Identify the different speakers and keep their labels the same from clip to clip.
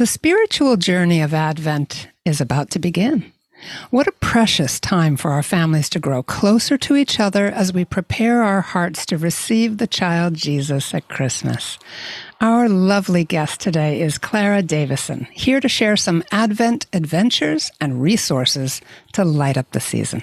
Speaker 1: The spiritual journey of Advent is about to begin. What a precious time for our families to grow closer to each other as we prepare our hearts to receive the child Jesus at Christmas. Our lovely guest today is Clara Davison, here to share some Advent adventures and resources to light up the season.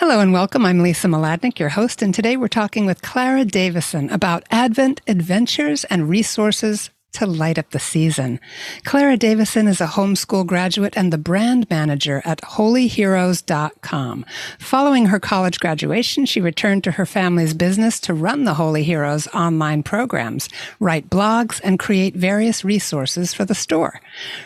Speaker 1: Hello and welcome. I'm Lisa Mladinich, your host, and today we're talking with Clara Davison about Advent adventures and resources to light up the season. Clara Davison is a homeschool graduate and the brand manager at holyheroes.com. Following her college graduation, she returned to her family's business to run the Holy Heroes online programs, write blogs, and create various resources for the store.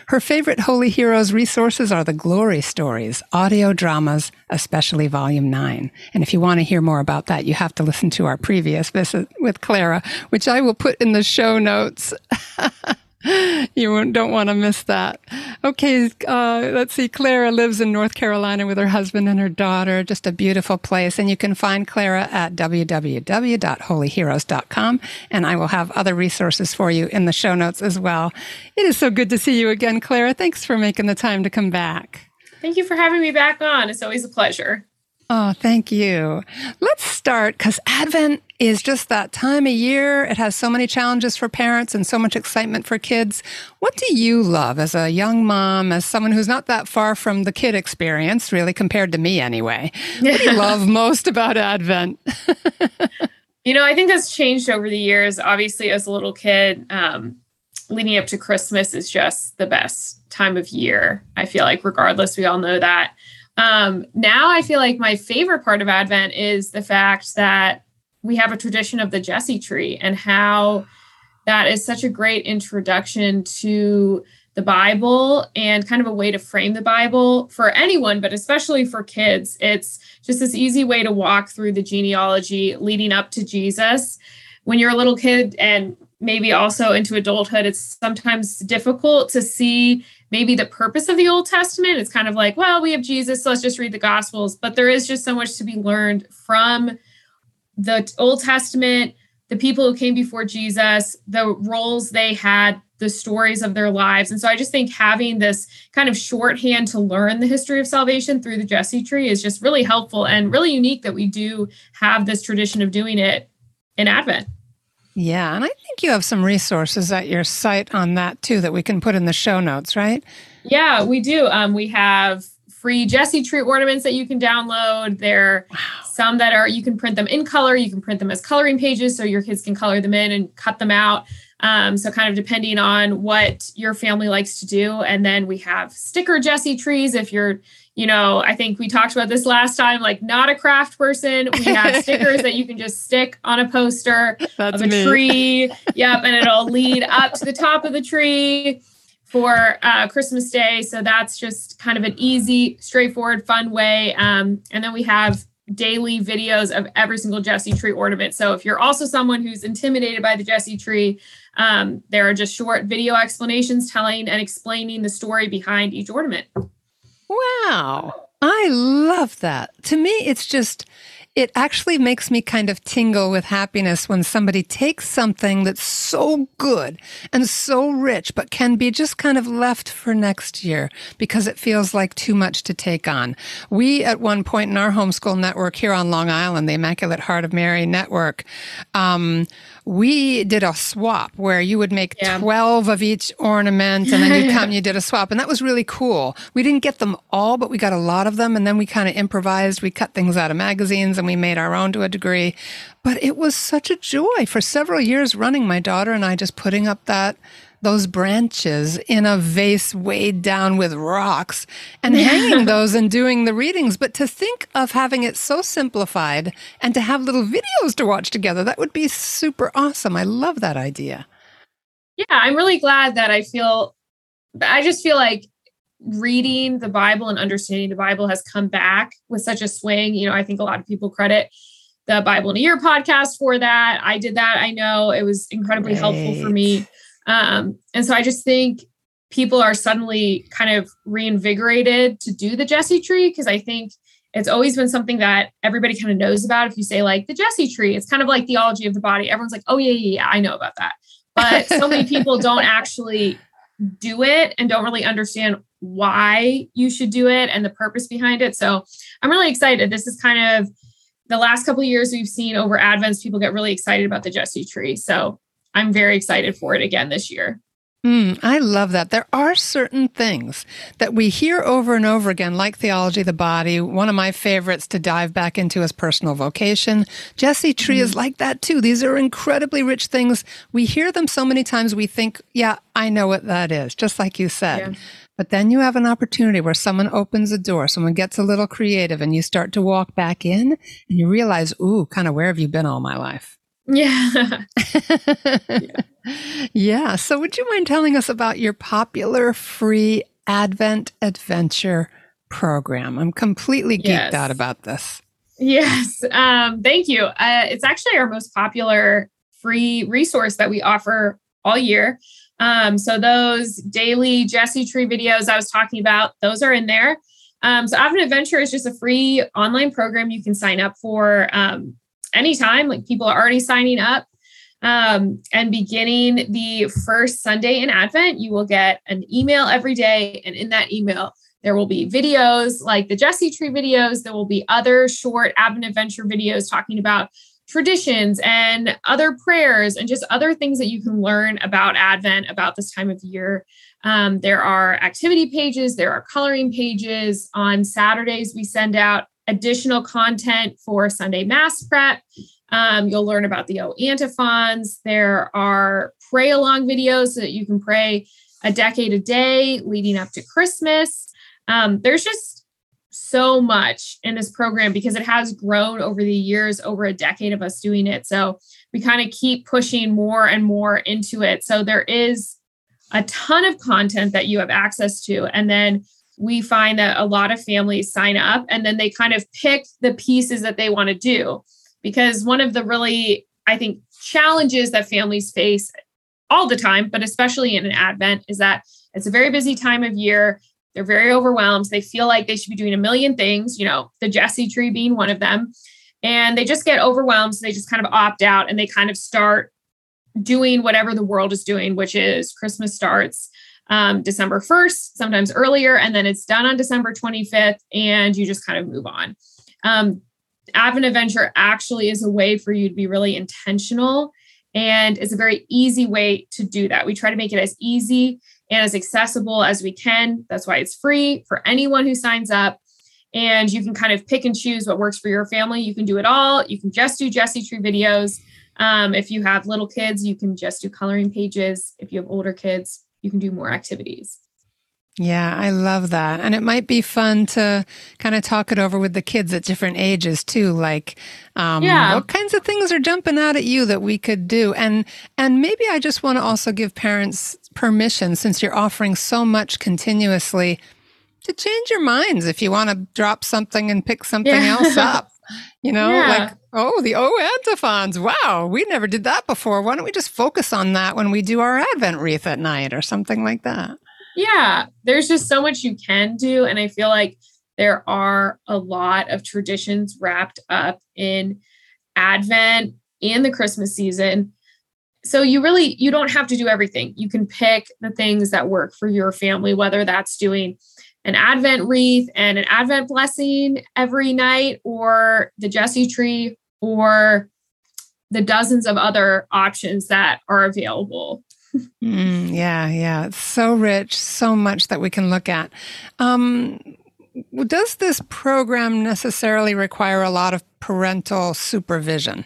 Speaker 1: Her favorite Holy Heroes resources are the glory stories, audio dramas, especially volume 9. And if you want to hear more about that, you have to listen to our previous visit with Clara, which I will put in the show notes. you don't want to miss that. Okay, uh, let's see. Clara lives in North Carolina with her husband and her daughter. Just a beautiful place. And you can find Clara at www.holyheroes.com. And I will have other resources for you in the show notes as well. It is so good to see you again, Clara. Thanks for making the time to come back.
Speaker 2: Thank you for having me back on. It's always a pleasure.
Speaker 1: Oh, thank you. Let's start because Advent is just that time of year. It has so many challenges for parents and so much excitement for kids. What do you love as a young mom, as someone who's not that far from the kid experience, really, compared to me anyway? What do you love most about Advent?
Speaker 2: you know, I think that's changed over the years. Obviously, as a little kid, um, leading up to Christmas is just the best time of year. I feel like, regardless, we all know that. Um, now I feel like my favorite part of Advent is the fact that we have a tradition of the Jesse tree and how that is such a great introduction to the Bible and kind of a way to frame the Bible for anyone, but especially for kids. It's just this easy way to walk through the genealogy leading up to Jesus. When you're a little kid and maybe also into adulthood, it's sometimes difficult to see maybe the purpose of the Old Testament. It's kind of like, well, we have Jesus, so let's just read the Gospels. But there is just so much to be learned from the Old Testament, the people who came before Jesus, the roles they had, the stories of their lives. And so I just think having this kind of shorthand to learn the history of salvation through the Jesse tree is just really helpful and really unique that we do have this tradition of doing it in Advent.
Speaker 1: Yeah, and I think you have some resources at your site on that too that we can put in the show notes, right?
Speaker 2: Yeah, we do. Um, we have free Jesse tree ornaments that you can download. There wow. some that are you can print them in color. You can print them as coloring pages so your kids can color them in and cut them out. Um, so kind of depending on what your family likes to do. And then we have sticker Jesse trees if you're you know, I think we talked about this last time, like not a craft person. We have stickers that you can just stick on a poster That's of a me. tree. Yep. And it'll lead up to the top of the tree for uh, Christmas Day. So that's just kind of an easy, straightforward, fun way. Um, and then we have daily videos of every single Jesse tree ornament. So if you're also someone who's intimidated by the Jesse tree, um, there are just short video explanations telling and explaining the story behind each ornament.
Speaker 1: Wow. I love that. To me, it's just, it actually makes me kind of tingle with happiness when somebody takes something that's so good and so rich, but can be just kind of left for next year because it feels like too much to take on. We, at one point in our homeschool network here on Long Island, the Immaculate Heart of Mary Network, um, we did a swap where you would make yeah. 12 of each ornament and then you come, you did a swap. And that was really cool. We didn't get them all, but we got a lot of them. And then we kind of improvised. We cut things out of magazines and we made our own to a degree. But it was such a joy for several years running, my daughter and I just putting up that those branches in a vase weighed down with rocks and hanging those and doing the readings. But to think of having it so simplified and to have little videos to watch together, that would be super awesome. I love that idea.
Speaker 2: Yeah, I'm really glad that I feel, I just feel like reading the Bible and understanding the Bible has come back with such a swing. You know, I think a lot of people credit the Bible in a Year podcast for that. I did that. I know it was incredibly helpful for me. Um, and so I just think people are suddenly kind of reinvigorated to do the Jesse tree because I think it's always been something that everybody kind of knows about. If you say like the Jesse tree, it's kind of like theology of the body. Everyone's like, oh yeah, yeah, yeah I know about that. But so many people don't actually do it and don't really understand why you should do it and the purpose behind it. So I'm really excited. This is kind of the last couple of years we've seen over Advents, people get really excited about the Jesse tree. So I'm very excited for it again this year.
Speaker 1: Mm, I love that. There are certain things that we hear over and over again, like theology of the body. One of my favorites to dive back into is personal vocation. Jesse Tree mm is like that too. These are incredibly rich things. We hear them so many times we think, yeah, I know what that is, just like you said. Yeah. But then you have an opportunity where someone opens a door, someone gets a little creative, and you start to walk back in and you realize, ooh, kind of where have you been all my life?
Speaker 2: Yeah.
Speaker 1: yeah. yeah. So, would you mind telling us about your popular free Advent Adventure program? I'm completely geeked yes. out about this.
Speaker 2: Yes. Um, thank you. Uh, it's actually our most popular free resource that we offer all year. Um, so, those daily Jesse Tree videos I was talking about, those are in there. Um, so, Advent Adventure is just a free online program you can sign up for. Um, anytime. Like people are already signing up. Um, and beginning the first Sunday in Advent, you will get an email every day. And in that email, there will be videos like the Jesse Tree videos. There will be other short Advent Adventure videos talking about traditions and other prayers and just other things that you can learn about Advent about this time of year. Um, there are activity pages, there are coloring pages. On Saturdays, we send out additional content for Sunday Mass prep. Um, you'll learn about the O antiphons. There are pray along videos so that you can pray a decade a day leading up to Christmas. Um, there's just so much in this program because it has grown over the years, over a decade of us doing it. So we kind of keep pushing more and more into it. So there is a ton of content that you have access to. And then we find that a lot of families sign up and then they kind of pick the pieces that they want to do. Because one of the really, I think, challenges that families face all the time, but especially in an Advent, is that it's a very busy time of year. They're very overwhelmed. They feel like they should be doing a million things, you know, the Jesse tree being one of them. And they just get overwhelmed. So they just kind of opt out and they kind of start doing whatever the world is doing, which is Christmas starts um, December 1st, sometimes earlier, and then it's done on December 25th, and you just kind of move on. Um, Advent Adventure actually is a way for you to be really intentional, and it's a very easy way to do that. We try to make it as easy and as accessible as we can. That's why it's free for anyone who signs up. And you can kind of pick and choose what works for your family. You can do it all. You can just do Jesse Tree videos. Um, if you have little kids, you can just do coloring pages. If you have older kids, you can do more activities.
Speaker 1: Yeah, I love that. And it might be fun to kind of talk it over with the kids at different ages too. Like, um, yeah. what kinds of things are jumping out at you that we could do? And, and maybe I just want to also give parents permission since you're offering so much continuously to change your minds if you want to drop something and pick something yeah. else up. You know, yeah. like, oh, the O antiphons. Wow, we never did that before. Why don't we just focus on that when we do our Advent wreath at night or something like that?
Speaker 2: Yeah, there's just so much you can do. And I feel like there are a lot of traditions wrapped up in Advent and the Christmas season. So you really you don't have to do everything. You can pick the things that work for your family, whether that's doing an Advent wreath and an Advent blessing every night, or the Jesse tree, or the dozens of other options that are available.
Speaker 1: mm, yeah, yeah. It's so rich, so much that we can look at. Um, does this program necessarily require a lot of parental supervision?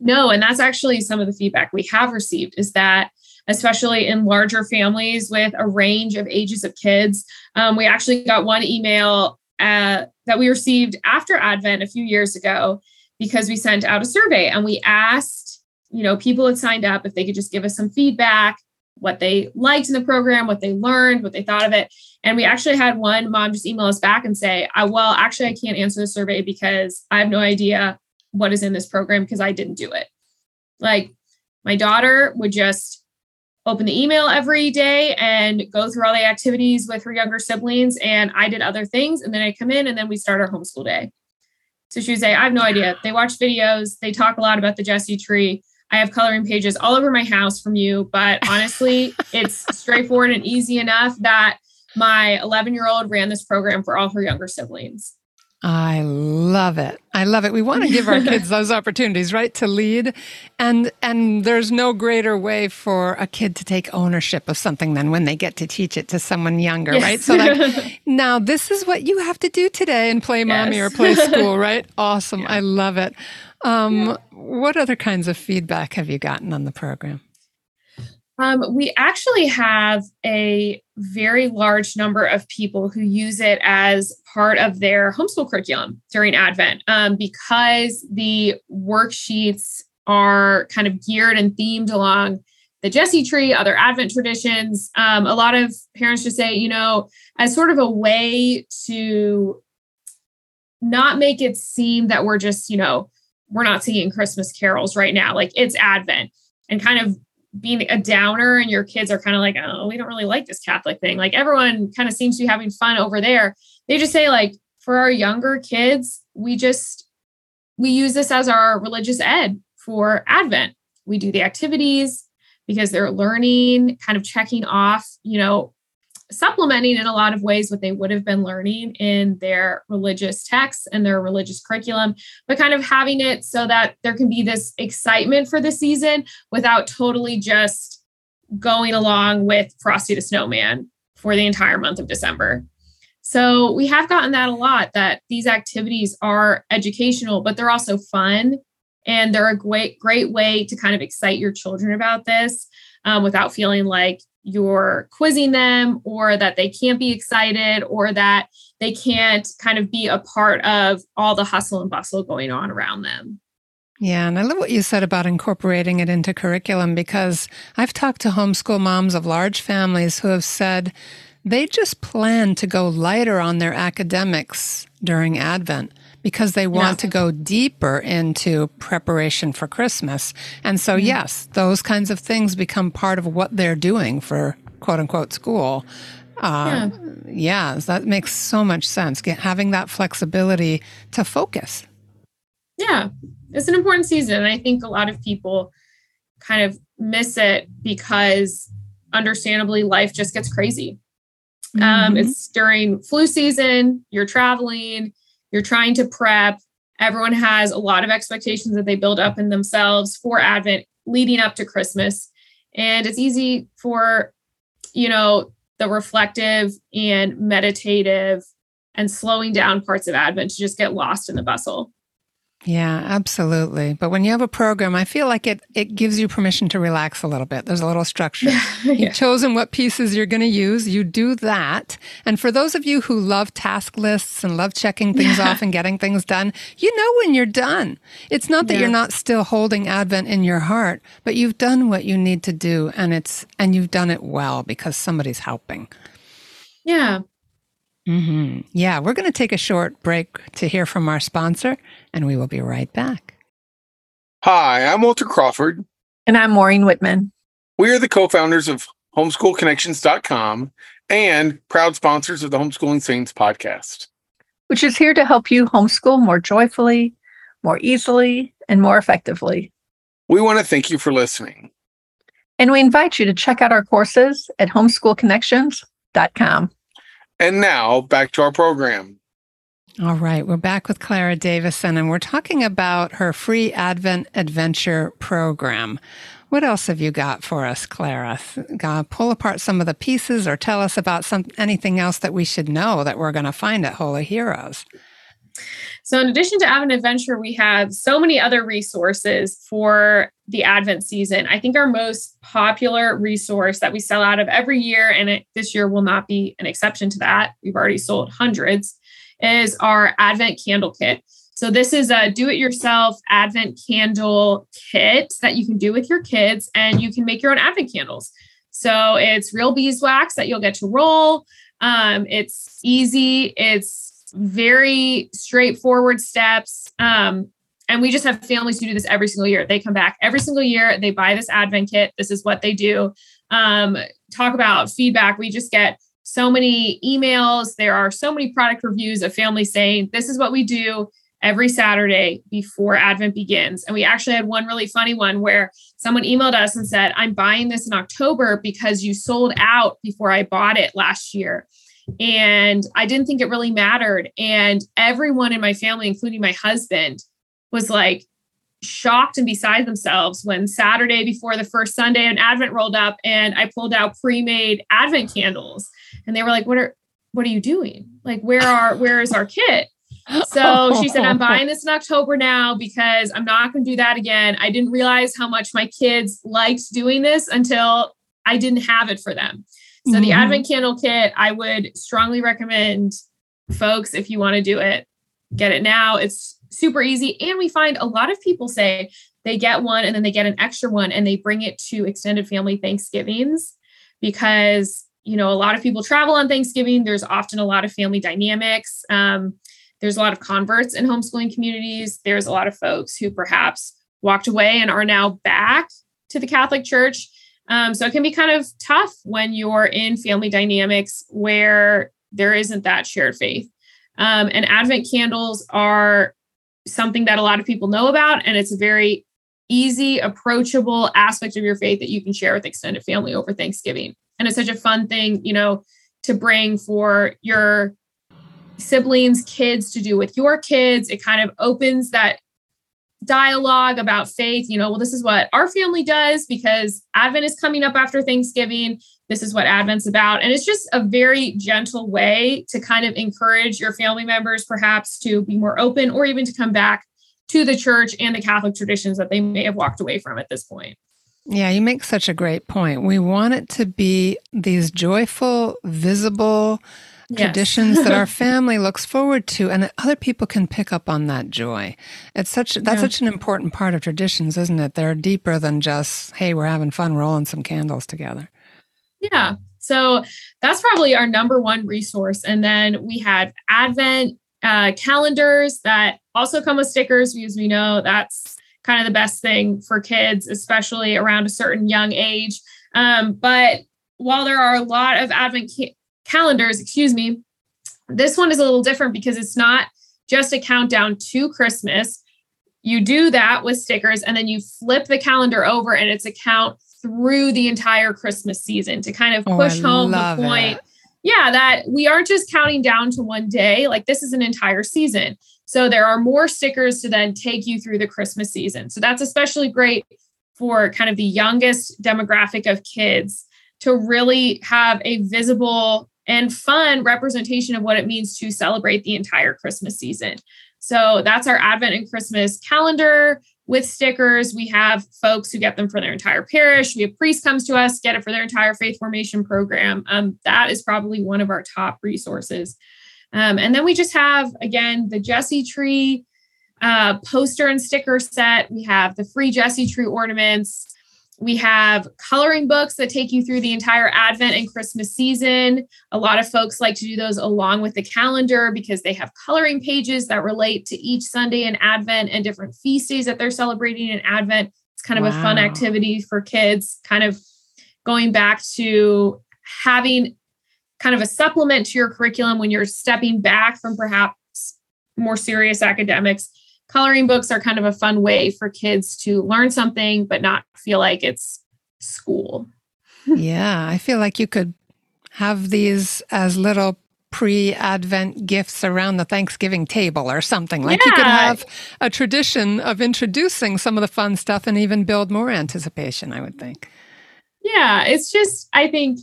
Speaker 2: No, and that's actually some of the feedback we have received is that especially in larger families with a range of ages of kids. Um, we actually got one email uh, that we received after Advent a few years ago because we sent out a survey and we asked you know, people had signed up if they could just give us some feedback, what they liked in the program, what they learned, what they thought of it. And we actually had one mom just email us back and say, well, actually, I can't answer the survey because I have no idea what is in this program because I didn't do it. Like my daughter would just open the email every day and go through all the activities with her younger siblings. And I did other things. And then I come in and then we start our homeschool day. So she would say, I have no idea. They watch videos, they talk a lot about the Jesse tree. I have coloring pages all over my house from you, but honestly, it's straightforward and easy enough that my 11 year old ran this program for all her younger siblings.
Speaker 1: I love it. I love it. We want to give our kids those opportunities, right, to lead. And and there's no greater way for a kid to take ownership of something than when they get to teach it to someone younger, yes. right? So like now this is what you have to do today and play mommy yes. or play school, right? Awesome. Yeah. I love it. Um, yeah. what other kinds of feedback have you gotten on the program?
Speaker 2: Um, we actually have a very large number of people who use it as part of their homeschool curriculum during Advent um, because the worksheets are kind of geared and themed along the Jesse tree, other Advent traditions. Um, a lot of parents just say, you know, as sort of a way to not make it seem that we're just, you know, we're not singing Christmas carols right now. Like it's Advent and kind of being a downer and your kids are kind of like, oh, we don't really like this Catholic thing. Like everyone kind of seems to be having fun over there. They just say, like, for our younger kids, we just we use this as our religious ed for Advent. We do the activities because they're learning, kind of checking off, you know, supplementing in a lot of ways what they would have been learning in their religious texts and their religious curriculum, but kind of having it so that there can be this excitement for the season without totally just going along with Frosty the Snowman for the entire month of December. So we have gotten that a lot that these activities are educational, but they're also fun. And they're a great, great way to kind of excite your children about this um, without feeling like you're quizzing them or that they can't be excited or that they can't kind of be a part of all the hustle and bustle going on around them.
Speaker 1: Yeah, and I love what you said about incorporating it into curriculum because I've talked to homeschool moms of large families who have said they just plan to go lighter on their academics during Advent because they want to go deeper into preparation for Christmas. And so, mm-hmm. yes, those kinds of things become part of what they're doing for quote unquote school. Uh, yeah. yeah, that makes so much sense. Get, having that flexibility to focus.
Speaker 2: Yeah, it's an important season. And I think a lot of people kind of miss it because understandably life just gets crazy. Um, mm-hmm. Um, it's during flu season, you're traveling, you're trying to prep. Everyone has a lot of expectations that they build up in themselves for Advent leading up to Christmas. And it's easy for, you know, the reflective and meditative and slowing down parts of Advent to just get lost in the bustle.
Speaker 1: Yeah, absolutely. But when you have a program, I feel like it it gives you permission to relax a little bit. There's a little structure. yeah. You've chosen what pieces you're going to use. You do that. And for those of you who love task lists and love checking things off and getting things done, you know when you're done. It's not that yeah. you're not still holding Advent in your heart, but you've done what you need to do and it's and you've done it well because somebody's helping.
Speaker 2: Yeah.
Speaker 1: Mm-hmm. Yeah, we're going to take a short break to hear from our sponsor, and we will be right back.
Speaker 3: Hi, I'm Walter Crawford.
Speaker 4: And I'm Maureen Wittmann.
Speaker 3: We are the co founders of homeschoolconnections.com and proud sponsors of the Homeschooling Saints podcast,
Speaker 4: which is here to help you homeschool more joyfully, more easily, and more effectively.
Speaker 3: We want to thank you for listening.
Speaker 4: And we invite you to check out our courses at homeschoolconnections.com.
Speaker 3: And now back to our program.
Speaker 1: All right, we're back with Clara Davison, and we're talking about her free Advent Adventure program. What else have you got for us, Clara? Uh, pull apart some of the pieces, or tell us about some anything else that we should know that we're going to find at Holy Heroes.
Speaker 2: So, in addition to Advent Adventure, we have so many other resources for the Advent season. I think our most popular resource that we sell out of every year, and it, this year will not be an exception to that, we've already sold hundreds, is our Advent Candle Kit. So this is a do-it-yourself Advent candle kit that you can do with your kids, and you can make your own Advent candles. So it's real beeswax that you'll get to roll. Um, it's easy. It's very straightforward steps. Um, and we just have families who do this every single year. They come back every single year. They buy this Advent kit. This is what they do. Um, talk about feedback. We just get so many emails. There are so many product reviews of families saying, This is what we do every Saturday before Advent begins. And we actually had one really funny one where someone emailed us and said, I'm buying this in October because you sold out before I bought it last year. And I didn't think it really mattered. And everyone in my family, including my husband, was like shocked and beside themselves when Saturday before the first Sunday an Advent rolled up and I pulled out pre-made Advent candles. And they were like, What are what are you doing? Like, where are where is our kit? So she said, I'm buying this in October now because I'm not going to do that again. I didn't realize how much my kids liked doing this until I didn't have it for them. So mm-hmm. the Advent candle kit, I would strongly recommend folks if you want to do it, get it now. It's super easy. And we find a lot of people say they get one and then they get an extra one and they bring it to extended family Thanksgivings because you know a lot of people travel on Thanksgiving. There's often a lot of family dynamics. Um, there's a lot of converts in homeschooling communities. There's a lot of folks who perhaps walked away and are now back to the Catholic Church. Um, so it can be kind of tough when you're in family dynamics where there isn't that shared faith. Um, and Advent candles are something that a lot of people know about, and it's a very easy, approachable aspect of your faith that you can share with extended family over Thanksgiving. And it's such a fun thing, you know, to bring for your siblings, kids to do with your kids. It kind of opens that dialogue about faith. You know, well, this is what our family does because Advent is coming up after Thanksgiving. This is what Advent's about. And it's just a very gentle way to kind of encourage your family members, perhaps to be more open or even to come back to the church and the Catholic traditions that they may have walked away from at this point.
Speaker 1: Yeah, you make such a great point. We want it to be these joyful, visible, yes. traditions that our family looks forward to and that other people can pick up on that joy. It's such that's yeah. such an important part of traditions, isn't it? They're deeper than just, hey, we're having fun rolling some candles together.
Speaker 2: Yeah. So that's probably our number one resource. And then we have Advent uh, calendars that also come with stickers because we know that's kind of the best thing for kids, especially around a certain young age. Um, but while there are a lot of Advent ca- calendars, excuse me. This one is a little different because it's not just a countdown to Christmas. You do that with stickers and then you flip the calendar over and it's a count through the entire Christmas season to kind of oh, push oh, home the point. It. Yeah, that we aren't just counting down to one day, like this is an entire season. So there are more stickers to then take you through the Christmas season. So that's especially great for kind of the youngest demographic of kids to really have a visible and fun representation of what it means to celebrate the entire Christmas season. So that's our Advent and Christmas calendar with stickers. We have folks who get them for their entire parish. We have priests comes to us, get it for their entire faith formation program. Um, that is probably one of our top resources. Um, and then we just have again the Jesse tree uh, poster and sticker set. We have the free Jesse tree ornaments. We have coloring books that take you through the entire Advent and Christmas season. A lot of folks like to do those along with the calendar because they have coloring pages that relate to each Sunday in Advent and different feast days that they're celebrating in Advent. It's kind of wow. a fun activity for kids, kind of going back to having kind of a supplement to your curriculum when you're stepping back from perhaps more serious academics coloring books are kind of a fun way for kids to learn something but not feel like it's school.
Speaker 1: yeah, I feel like you could have these as little pre-advent gifts around the Thanksgiving table or something. Like yeah. you could have a tradition of introducing some of the fun stuff and even build more anticipation, I would think.
Speaker 2: Yeah, it's just I think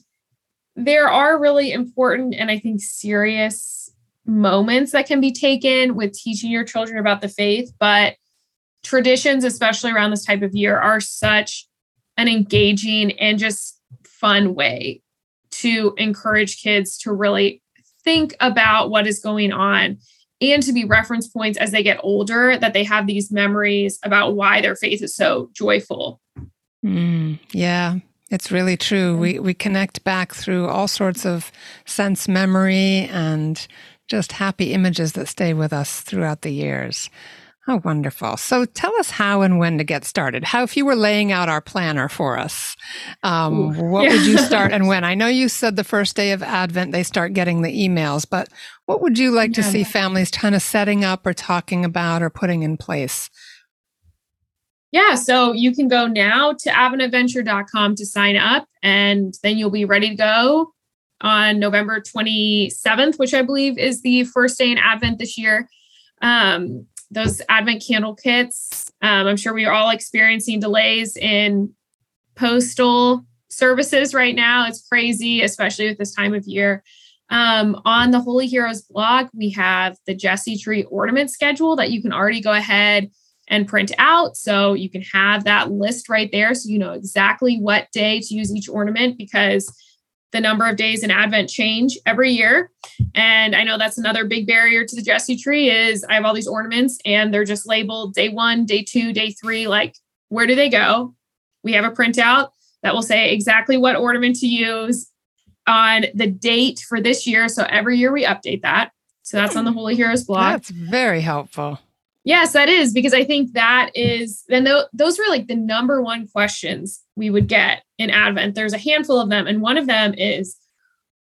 Speaker 2: there are really important and I think serious moments that can be taken with teaching your children about the faith, but traditions, especially around this type of year, are such an engaging and just fun way to encourage kids to really think about what is going on and to be reference points as they get older that they have these memories about why their faith is so joyful.
Speaker 1: Mm, yeah, it's really true. We we connect back through all sorts of sense memory and just happy images that stay with us throughout the years. Oh, wonderful. So tell us how and when to get started. How, if you were laying out our planner for us, um, what yeah. would you start and when? I know you said the first day of Advent they start getting the emails, but what would you like yeah. to see families kind of setting up or talking about or putting in place?
Speaker 2: Yeah, so you can go now to adventadventure.com to sign up, and then you'll be ready to go on November 27th, which I believe is the first day in Advent this year. Um, those Advent candle kits. Um, I'm sure we are all experiencing delays in postal services right now. It's crazy, especially with this time of year. Um, on the Holy Heroes blog, we have the Jesse Tree ornament schedule that you can already go ahead and print out. So you can have that list right there so you know exactly what day to use each ornament because the number of days in Advent change every year. And I know that's another big barrier to the Jesse tree is I have all these ornaments and they're just labeled day one, day two, day three. Like, where do they go? We have a printout that will say exactly what ornament to use on the date for this year. So every year we update that. So that's on the hmm. Holy Heroes blog.
Speaker 1: That's very helpful.
Speaker 2: Yes, that is because I think that is then th- those were like the number one questions we would get in Advent. There's a handful of them, and one of them is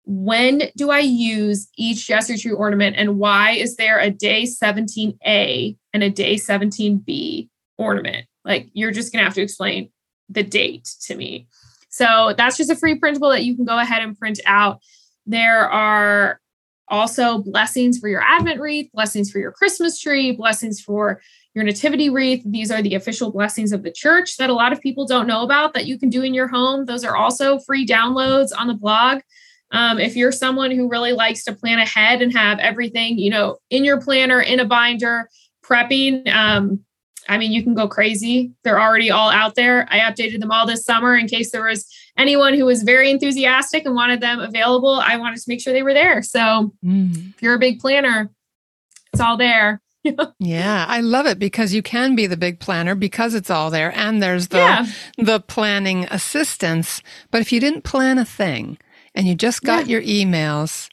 Speaker 2: when do I use each Jesse Tree ornament, and why is there a day 17A and a day 17B ornament? Like you're just gonna have to explain the date to me. So that's just a free printable that you can go ahead and print out. There are also, blessings for your Advent wreath, blessings for your Christmas tree, blessings for your nativity wreath. These are the official blessings of the church that a lot of people don't know about that you can do in your home. Those are also free downloads on the blog. Um, if you're someone who really likes to plan ahead and have everything, you know, in your planner, in a binder, prepping, um, I mean, you can go crazy. They're already all out there. I updated them all this summer in case there was anyone who was very enthusiastic and wanted them available, I wanted to make sure they were there. So mm. if you're a big planner, it's all there.
Speaker 1: yeah, I love it because you can be the big planner because it's all there and there's the yeah. the planning assistance. But if you didn't plan a thing and you just got yeah. your emails,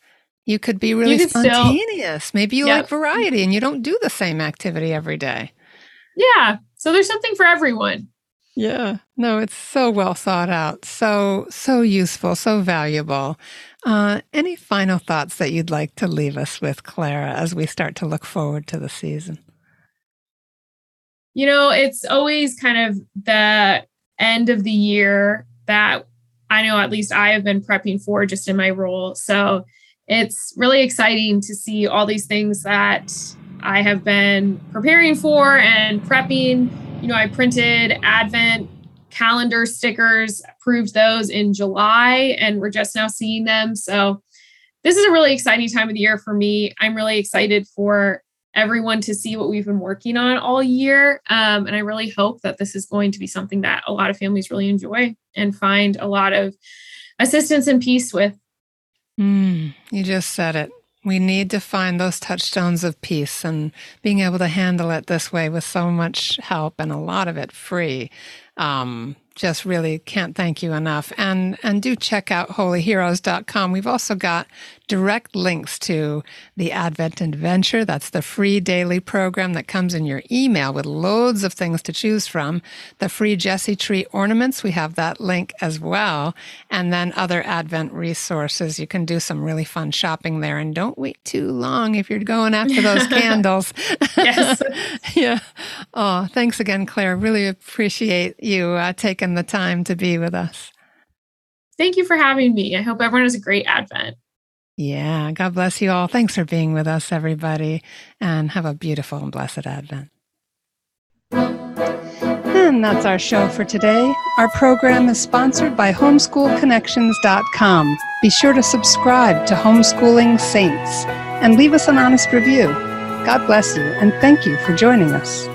Speaker 1: you could be really spontaneous. Still, Maybe you yep. like variety and you don't do the same activity every day.
Speaker 2: Yeah. So there's something for everyone.
Speaker 1: Yeah. No, it's so well thought out. So, so useful, so valuable. Uh, any final thoughts that you'd like to leave us with, Clara, as we start to look forward to the season?
Speaker 2: You know, it's always kind of the end of the year that I know at least I have been prepping for just in my role. So it's really exciting to see all these things that I have been preparing for and prepping you know, I printed Advent calendar stickers, approved those in July, and we're just now seeing them. So this is a really exciting time of the year for me. I'm really excited for everyone to see what we've been working on all year. Um, and I really hope that this is going to be something that a lot of families really enjoy and find a lot of assistance and peace with.
Speaker 1: Mm, you just said it we need to find those touchstones of peace and being able to handle it this way with so much help and a lot of it free um, just really can't thank you enough. And and do check out holyheroes.com. We've also got direct links to the Advent Adventure. That's the free daily program that comes in your email with loads of things to choose from. The free Jesse Tree ornaments, we have that link as well. And then other Advent resources. You can do some really fun shopping there. And don't wait too long if you're going after those candles.
Speaker 2: yes.
Speaker 1: yeah. Oh, thanks again, Claire. Really appreciate you uh, taking taken the time to be with us.
Speaker 2: Thank you for having me. I hope everyone has a great Advent.
Speaker 1: Yeah, God bless you all. Thanks for being with us, everybody, and have a beautiful and blessed Advent. And that's our show for today. Our program is sponsored by homeschoolconnections.com. Be sure to subscribe to Homeschooling Saints and leave us an honest review. God bless you, and thank you for joining us.